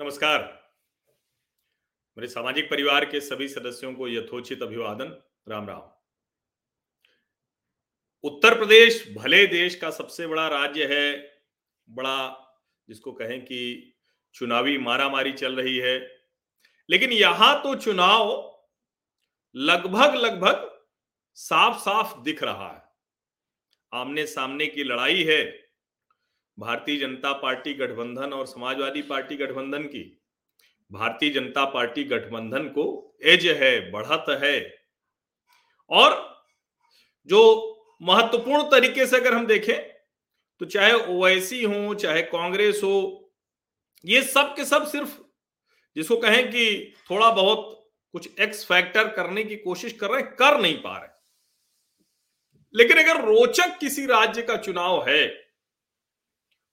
नमस्कार। मेरे सामाजिक परिवार के सभी सदस्यों को यथोचित अभिवादन। राम राम। उत्तर प्रदेश भले देश का सबसे बड़ा राज्य है, बड़ा जिसको कहें कि चुनावी मारामारी चल रही है, लेकिन यहाँ तो चुनाव लगभग लगभग साफ़ साफ़ दिख रहा है। आमने सामने की लड़ाई है भारतीय जनता पार्टी गठबंधन और समाजवादी पार्टी गठबंधन की। भारतीय जनता पार्टी गठबंधन को एज है, बढ़त है। और जो महत्वपूर्ण तरीके से अगर हम देखें तो चाहे ओवैसी हो, चाहे कांग्रेस हो, ये सब के सब सिर्फ़ जिसको कहें कि थोड़ा बहुत कुछ एक्स फैक्टर करने की कोशिश कर रहे हैं, कर नहीं पा रहे। लेकिन अगर रोचक किसी राज्य का चुनाव है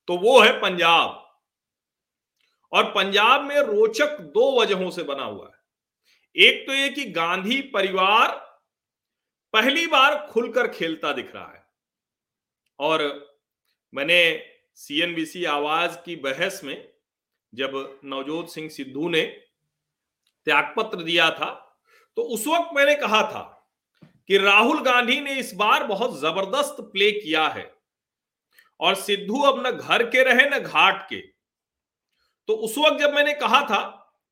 तो वो है पंजाब। और पंजाब में रोचक दो वजहों से बना हुआ है। एक तो ये कि गांधी परिवार पहली बार खुलकर खेलता दिख रहा है। और मैंने सीएनबीसी आवाज़ की बहस में जब नवजोत सिंह सिद्धू ने त्यागपत्र दिया था तो उस वक्त मैंने कहा था कि राहुल गांधी ने इस बार बहुत ज़बरदस्त प्ले किया है। और सिद्धू अब न घर के रहे न घाट के। तो उस वक्त जब मैंने कहा था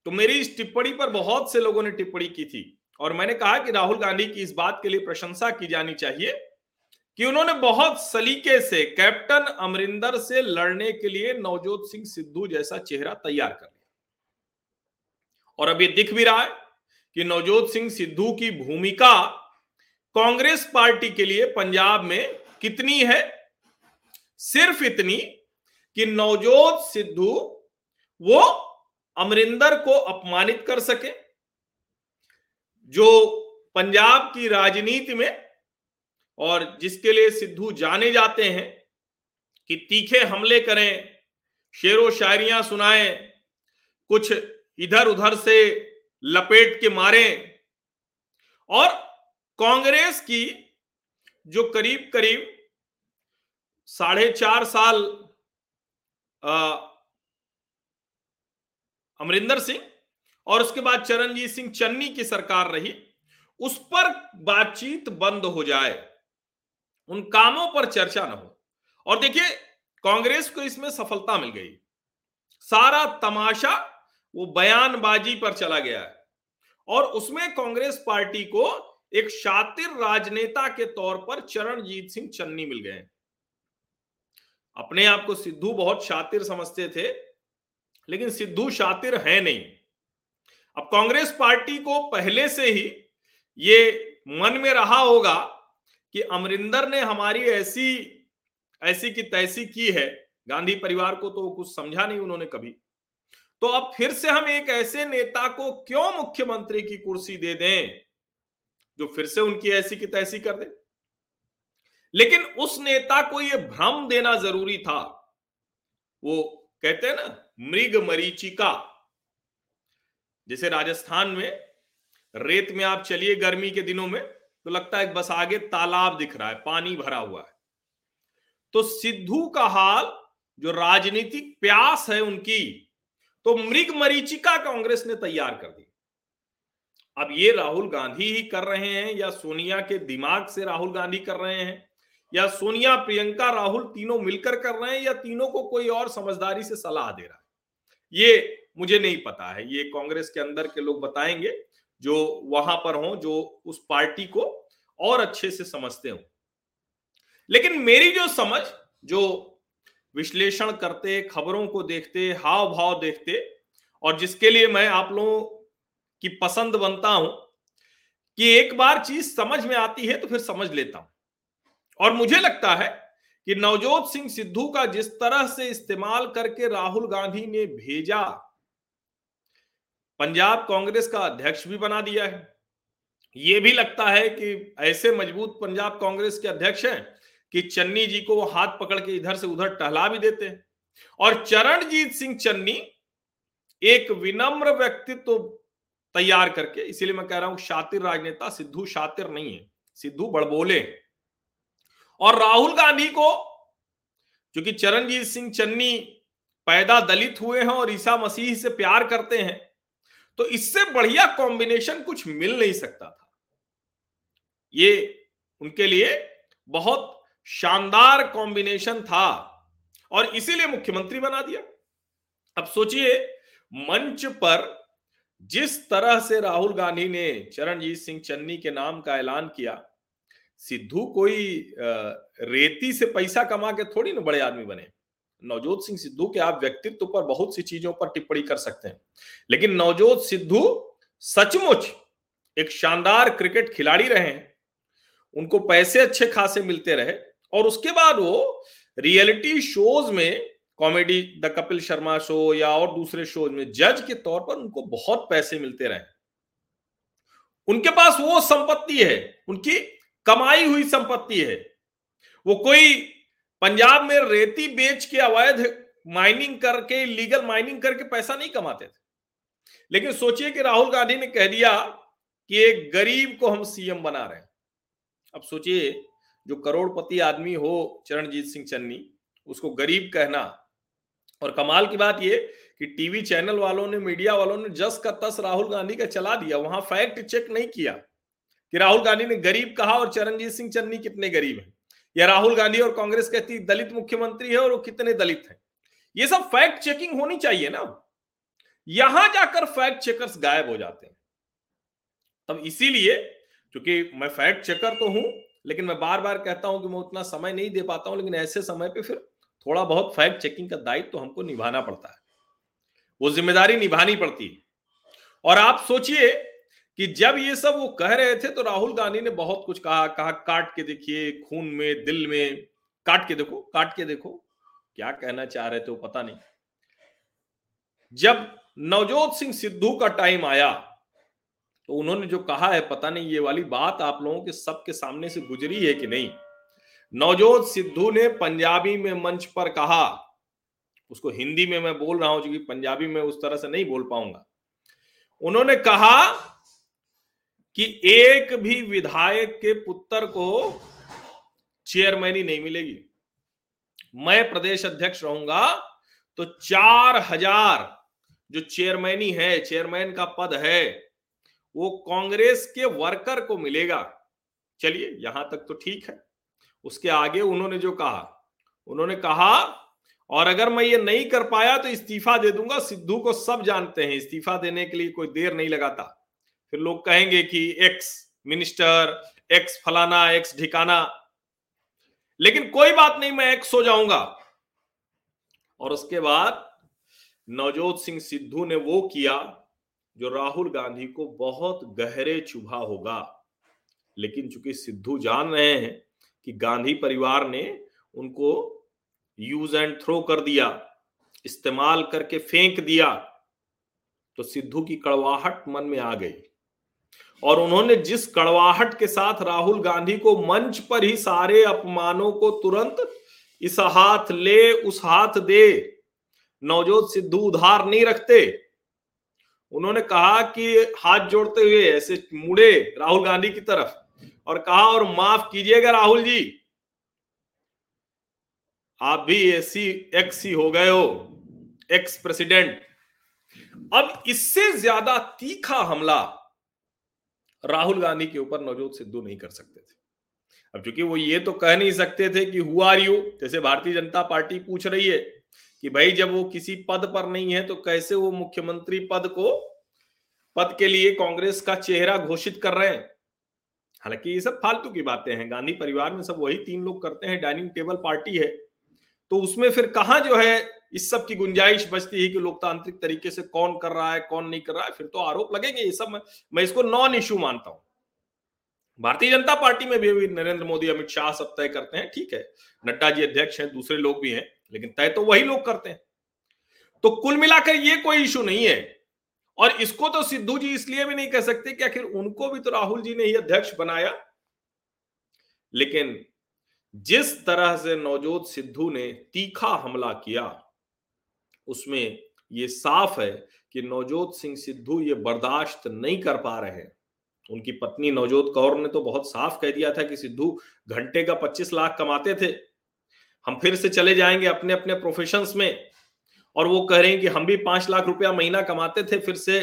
तो मेरी इस टिप्पणी पर बहुत से लोगों ने टिप्पणी की थी और मैंने कहा कि राहुल गांधी की इस बात के लिए प्रशंसा की जानी चाहिए कि उन्होंने बहुत सलीके से कैप्टन अमरिंदर से लड़ने के लिए नवजोत सिंह सिद्धू जैसा चेहरा तैयार कर लिया। और अब ये दिख भी रहा है कि नवजोत सिंह सिद्धू की भूमिका कांग्रेस पार्टी के लिए पंजाब में कितनी है सिर्फ़ इतनी कि नवजोत सिद्धू वो अमरिंदर को अपमानित कर सके, जो पंजाब की राजनीति में और जिसके लिए सिद्धू जाने जाते हैं कि तीखे हमले करें, शेरो शायरियाँ सुनाएँ, कुछ इधर उधर से लपेट के मारें। और कांग्रेस की जो करीब करीब साढ़े चार साल अमरिंदर सिंह और उसके बाद चरणजीत सिंह चन्नी की सरकार रही, उस पर बातचीत बंद हो जाए, उन कामों पर चर्चा न हो। और देखिए, कांग्रेस को इसमें सफलता मिल गई। सारा तमाशा वो बयानबाजी पर चला गया है। और उसमें कांग्रेस पार्टी को एक शातिर राजनेता के तौर पर चरणजीत सिंह चन्नी मिल गए अपने आप को सिद्धू बहुत शातिर समझते थे, लेकिन सिद्धू शातिर है नहीं। अब कांग्रेस पार्टी को पहले से ही ये मन में रहा होगा कि अमरिंदर ने हमारी ऐसी ऐसी की तैसी की है। गांधी परिवार को तो कुछ समझा नहीं उन्होंने कभी। तो अब फिर से हम एक ऐसे नेता को क्यों मुख्यमंत्री की कुर्सी दे दें, जो फिर से उनकी ऐसी की तैसी कर दे? लेकिन उस नेता को यह भ्रम देना ज़रूरी था। वो कहते हैं ना, मृग मरीचिका। जैसे राजस्थान में रेत में आप चलिए गर्मी के दिनों में तो लगता है बस आगे तालाब दिख रहा है, पानी भरा हुआ है। तो सिद्धू का हाल, जो राजनीतिक प्यास है उनकी तो मृग मरीचिका कांग्रेस ने तैयार कर दी। अब ये राहुल गांधी ही कर रहे हैं या सोनिया के दिमाग से राहुल गांधी कर रहे हैं? या सोनिया, प्रियंका, राहुल तीनों मिलकर कर रहे हैं या तीनों को कोई और समझदारी से सलाह दे रहा है? ये मुझे नहीं पता है। ये कांग्रेस के अंदर के लोग बताएँगे जो वहाँ पर हो, जो उस पार्टी को और अच्छे से समझते हो। लेकिन मेरी जो समझ, जो विश्लेषण करते, खबरों को देखते हाव भाव देखते, और जिसके लिए मैं आप लोगों की पसंद बनता हूँ, कि एक बार चीज़ समझ में आती है तो फिर समझ लेता हूँ। और मुझे लगता है कि नवजोत सिंह सिद्धू का जिस तरह से इस्तेमाल करके राहुल गांधी ने भेजा, पंजाब कांग्रेस का अध्यक्ष भी बना दिया है। यह भी लगता है कि ऐसे मज़बूत पंजाब कांग्रेस के अध्यक्ष हैं कि चन्नी जी को वो हाथ पकड़ के इधर से उधर टहला भी देते हैं। और चरणजीत सिंह चन्नी एक विनम्र व्यक्तित्व तो तैयार करके, इसीलिए मैं कह रहा हूँ, शातिर राजनेता सिद्धू शातिर नहीं है। सिद्धू बड़बोले हैं। और राहुल गांधी को, क्योंकि चरणजीत सिंह चन्नी पैदा दलित हुए हैं और ईसा मसीह से प्यार करते हैं तो इससे बढ़िया कॉम्बिनेशन कुछ मिल नहीं सकता था। ये उनके लिए बहुत शानदार कॉम्बिनेशन था और इसीलिए मुख्यमंत्री बना दिया। अब सोचिए, मंच पर जिस तरह से राहुल गांधी ने चरणजीत सिंह चन्नी के नाम का ऐलान किया सिद्धू कोई रेती से पैसा कमा के थोड़ी ना बड़े आदमी बने। नवजोत सिंह सिद्धू के आप व्यक्तित्व पर बहुत सी चीज़ों पर टिप्पणी कर सकते हैं। लेकिन नवजोत सिद्धू सचमुच एक शानदार क्रिकेट खिलाड़ी रहे हैं। उनको पैसे अच्छे खासे मिलते रहे और उसके बाद वो रियलिटी शोज़ में, comedy the Kapil Sharma show या और दूसरे शोज़ में, जज के तौर पर उनको बहुत पैसे मिलते रहे। उनके पास वो संपत्ति है, उनकी कमाई हुई संपत्ति है। वो कोई पंजाब में रेती बेच के अवैध माइनिंग करके लीगल माइनिंग करके पैसा नहीं कमाते थे। लेकिन सोचिए कि राहुल गांधी ने कह दिया कि एक गरीब को हम सीएम बना रहे हैं। अब सोचिए, जो करोड़पति आदमी हो चरणजीत सिंह चन्नी, उसको गरीब कहना और कमाल की बात ये कि टीवी चैनल वालों ने, मीडिया वालों ने जस का तस राहुल गांधी का चला दिया, वहाँ फैक्ट चेक नहीं किया। कि राहुल गांधी ने गरीब कहा और चरणजीत सिंह चन्नी कितने गरीब हैं? या राहुल गांधी और कांग्रेस कहती दलित मुख्यमंत्री है और वो कितने दलित हैं? ये सब फैक्ट चेकिंग होनी चाहिए ना। यहाँ जाकर फैक्ट चेकर्स गायब हो जाते हैं। तब इसीलिए, क्योंकि मैं फैक्ट चेकर तो हूँ, लेकिन मैं बार बार कहता हूँ कि मैं उतना समय नहीं दे पाता हूँ, लेकिन ऐसे समय पे फिर थोड़ा बहुत फैक्ट चेकिंग का दायित्व तो हमको निभाना पड़ता है। वो ज़िम्मेदारी निभानी पड़ती है। और आप सोचिए कि जब ये सब वो कह रहे थे तो राहुल गांधी ने बहुत कुछ कहा कहा, काट के देखिए, खून में, दिल में, काट के देखो, काट के देखो। क्या कहना चाह रहे थे वो पता नहीं। जब नवजोत सिंह सिद्धू का टाइम आया तो उन्होंने जो कहा है, पता नहीं ये वाली बात आप लोगों के सबके सामने से गुजरी है कि नहीं। नवजोत सिद्धू ने पंजाबी में मंच पर कहा, उसको हिंदी में मैं बोल रहा हूँ, क्योंकि पंजाबी में उस तरह से नहीं बोल पाऊँगा। उन्होंने कहा कि एक भी विधायक के पुत्र को चेयरमैनी नहीं मिलेगी। मैं प्रदेश अध्यक्ष रहूँगा तो चार हज़ार जो चेयरमैनी है चेयरमैन का पद है, वो कांग्रेस के वर्कर को मिलेगा। चलिए, यहाँ तक तो ठीक है। उसके आगे उन्होंने जो कहा, उन्होंने कहा, और अगर मैं ये नहीं कर पाया तो इस्तीफा दे दूँगा। सिद्धू को सब जानते हैं, इस्तीफा देने के लिए कोई देर नहीं लगाता। फिर लोग कहेंगे कि एक्स मिनिस्टर एक्स फलाना एक्स ढिकाना। लेकिन कोई बात नहीं, मैं एक्स हो जाऊँगा। और उसके बाद नवजोत सिंह सिद्धू ने वो किया जो राहुल गांधी को बहुत गहरे चुभा होगा। लेकिन चूँकि सिद्धू जान रहे हैं कि गांधी परिवार ने उनको यूज़ एंड थ्रो कर दिया, इस्तेमाल करके फेंक दिया तो सिद्धू की कड़वाहट मन में आ गई। और उन्होंने जिस कड़वाहट के साथ राहुल गांधी को मंच पर ही सारे अपमानों को तुरंत इस हाथ ले, उस हाथ दे, नवजोत सिद्धू उधार नहीं रखते। उन्होंने कहा कि हाथ जोड़ते हुए ऐसे मुड़े राहुल गांधी की तरफ़ और कहा, और माफ़ कीजिएगा राहुल जी, आप भी ऐसी एक्स ही हो गए हो एक्स प्रेसिडेंट अब इससे ज़्यादा तीखा हमला राहुल गांधी के ऊपर नवजोत सिद्धू नहीं कर सकते थे। अब चूँकि वो ये तो कह नहीं सकते थे कि हुआ आर यू जैसे भारतीय जनता पार्टी पूछ रही है कि भाई जब वो किसी पद पर नहीं है तो कैसे वो मुख्यमंत्री पद को, पद के लिए कांग्रेस का चेहरा घोषित कर रहे हैं? हालाँकि ये सब फालतू की बातें हैं। गांधी परिवार में सब वही तीन लोग करते हैं, डाइनिंग टेबल पार्टी है। तो उसमें फिर कहा जो है इस सब की गुंजाइश बचती है कि लोकतांत्रिक तरीके से कौन कर रहा है, कौन नहीं कर रहा है? फिर तो आरोप लगेंगे ये सब। मैं इसको नॉन इश्यू मानता हूँ। भारतीय जनता पार्टी में भी नरेंद्र मोदी, अमित शाह सब तय करते हैं, ठीक है। नड्डा जी अध्यक्ष हैं, दूसरे लोग भी हैं, लेकिन तय तो वही लोग करते हैं। तो कुल मिलाकर ये कोई इशू नहीं है। और इसको तो सिद्धू जी इसलिए भी नहीं कह सकते कि आखिर उनको भी तो राहुल जी ने ही अध्यक्ष बनाया। लेकिन जिस तरह से नवजोत सिद्धू ने तीखा हमला किया, उसमें ये साफ़ है कि नवजोत सिंह सिद्धू ये बर्दाश्त नहीं कर पा रहे हैं। उनकी पत्नी नवजोत कौर ने तो बहुत साफ़ कह दिया था कि सिद्धू घंटे का 25 लाख कमाते थे। हम फिर से चले जाएँगे अपने अपने प्रोफेशंस में और वो कह रहे हैं कि हम भी पाँच लाख रुपया महीना कमाते थे, फिर से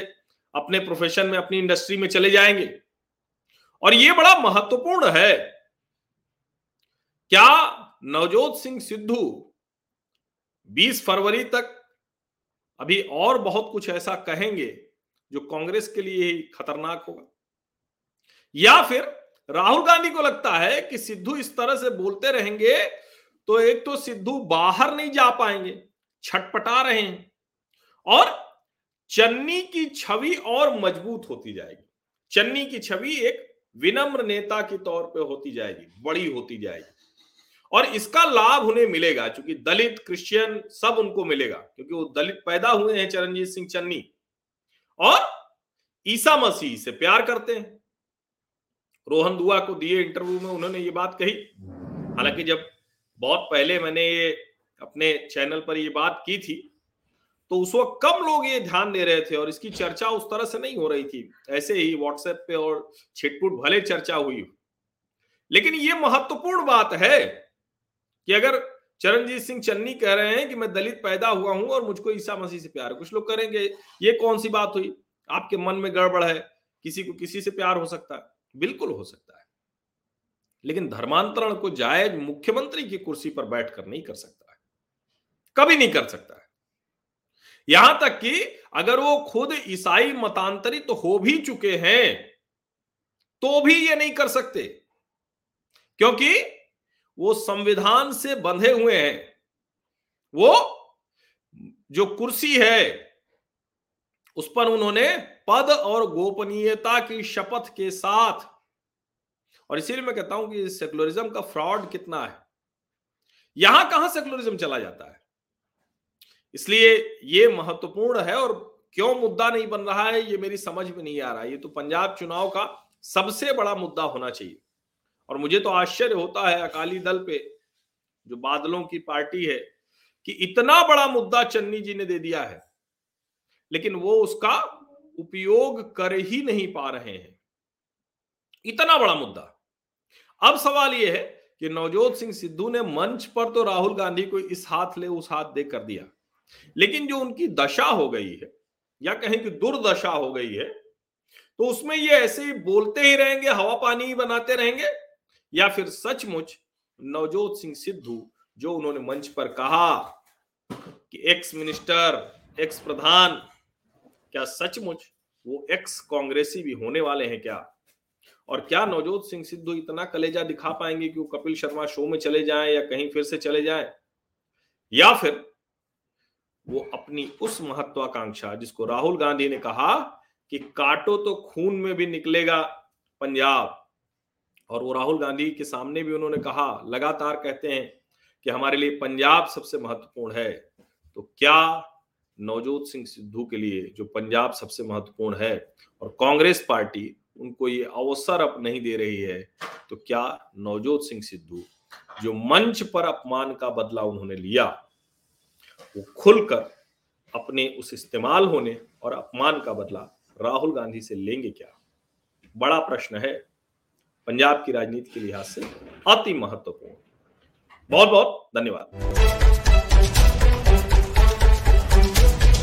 अपने प्रोफेशन में, अपनी इंडस्ट्री में चले जाएँगे। और ये बड़ा महत्वपूर्ण है क्या नवजोत सिंह सिद्धू 20 फरवरी तक अभी और बहुत कुछ ऐसा कहेंगे जो कांग्रेस के लिए ही खतरनाक होगा? या फिर राहुल गांधी को लगता है कि सिद्धू इस तरह से बोलते रहेंगे तो एक तो सिद्धू बाहर नहीं जा पाएँगे, छटपटा रहे हैं और चन्नी की छवि और मज़बूत होती जाएगी। चन्नी की छवि एक विनम्र नेता के तौर पे होती जाएगी, बड़ी होती जाएगी। और इसका लाभ उन्हें मिलेगा क्योंकि दलित, क्रिश्चियन सब उनको मिलेगा, क्योंकि वो दलित पैदा हुए हैं चरणजीत सिंह चन्नी। और ईसा मसीह से प्यार करते हैं। रोहन दुआ को दिए इंटरव्यू में, उन्होंने ये बात कही। हालाँकि जब बहुत पहले मैंने ये अपने चैनल पर ये बात की थी तो उस वक्त कम लोग ये ध्यान दे रहे थे और इसकी चर्चा उस तरह से नहीं हो रही थी। ऐसे ही व्हाट्सएप पे और छिटपुट भले चर्चा हुई लेकिन ये महत्वपूर्ण बात है कि अगर चरणजीत सिंह चन्नी कह रहे हैं कि मैं दलित पैदा हुआ हूँ और मुझको ईसा मसीह से प्यार है। कुछ लोग करेंगे, ये कौन सी बात हुई? आपके मन में गड़बड़ है, किसी को किसी से प्यार हो सकता है। बिल्कुल हो सकता है। लेकिन धर्मांतरण को जायज़ मुख्यमंत्री की कुर्सी पर बैठकर नहीं कर सकता है। कभी नहीं कर सकता है। यहाँ तक कि अगर वो खुद ईसाई मतांतरित तो हो भी चुके हैं तो भी ये नहीं कर सकते। क्योंकि वो संविधान से बंधे हुए हैं। वो जो कुर्सी है, उस पर उन्होंने पद और गोपनीयता की शपथ के साथ, और इसीलिए मैं कहता हूँ कि सेकुलरिज्म का फ्रॉड कितना है। यहाँ कहाँ सेकुलरिज्म चला जाता है? इसलिए ये महत्वपूर्ण है और क्यों मुद्दा नहीं बन रहा है, ये मेरी समझ में नहीं आ रहा। ये तो पंजाब चुनाव का सबसे बड़ा मुद्दा होना चाहिए। और मुझे तो आश्चर्य होता है अकाली दल पे, जो बादलों की पार्टी है, कि इतना बड़ा मुद्दा चन्नी जी ने दे दिया है। लेकिन वो उसका उपयोग कर ही नहीं पा रहे हैं। इतना बड़ा मुद्दा। अब सवाल यह है कि नवजोत सिंह सिद्धू ने मंच पर तो राहुल गांधी को इस हाथ ले उस हाथ दे कर दिया, लेकिन जो उनकी दशा हो गई है, या कहें कि दुर्दशा हो गई है तो उसमें ये ऐसे ही बोलते ही रहेंगे, हवा पानी ही बनाते रहेंगे या फिर सचमुच नवजोत सिंह सिद्धू, जो उन्होंने मंच पर कहा कि एक्स मिनिस्टर एक्स प्रधान, क्या सचमुच वो एक्स कांग्रेसी भी होने वाले हैं क्या? और क्या नवजोत सिंह सिद्धू इतना कलेजा दिखा पाएँगे कि वो कपिल शर्मा शो में चले जाएँ या कहीं फिर से चले जाएँ? या फिर वो अपनी उस महत्वाकांक्षा जिसको राहुल गांधी ने कहा कि काटो तो खून में भी निकलेगा पंजाब। और वो राहुल गांधी के सामने भी उन्होंने कहा, लगातार कहते हैं कि हमारे लिए पंजाब सबसे महत्वपूर्ण है। तो क्या नवजोत सिंह सिद्धू के लिए जो पंजाब सबसे महत्वपूर्ण है और कांग्रेस पार्टी उनको ये अवसर अब नहीं दे रही है तो क्या नवजोत सिंह सिद्धू जो मंच पर अपमान का बदला उन्होंने लिया, वो खुलकर अपने उस इस्तेमाल होने और अपमान का बदला राहुल गांधी से लेंगे क्या? बड़ा प्रश्न है। पंजाब की राजनीति के लिहाज से अति महत्वपूर्ण। बहुत बहुत धन्यवाद।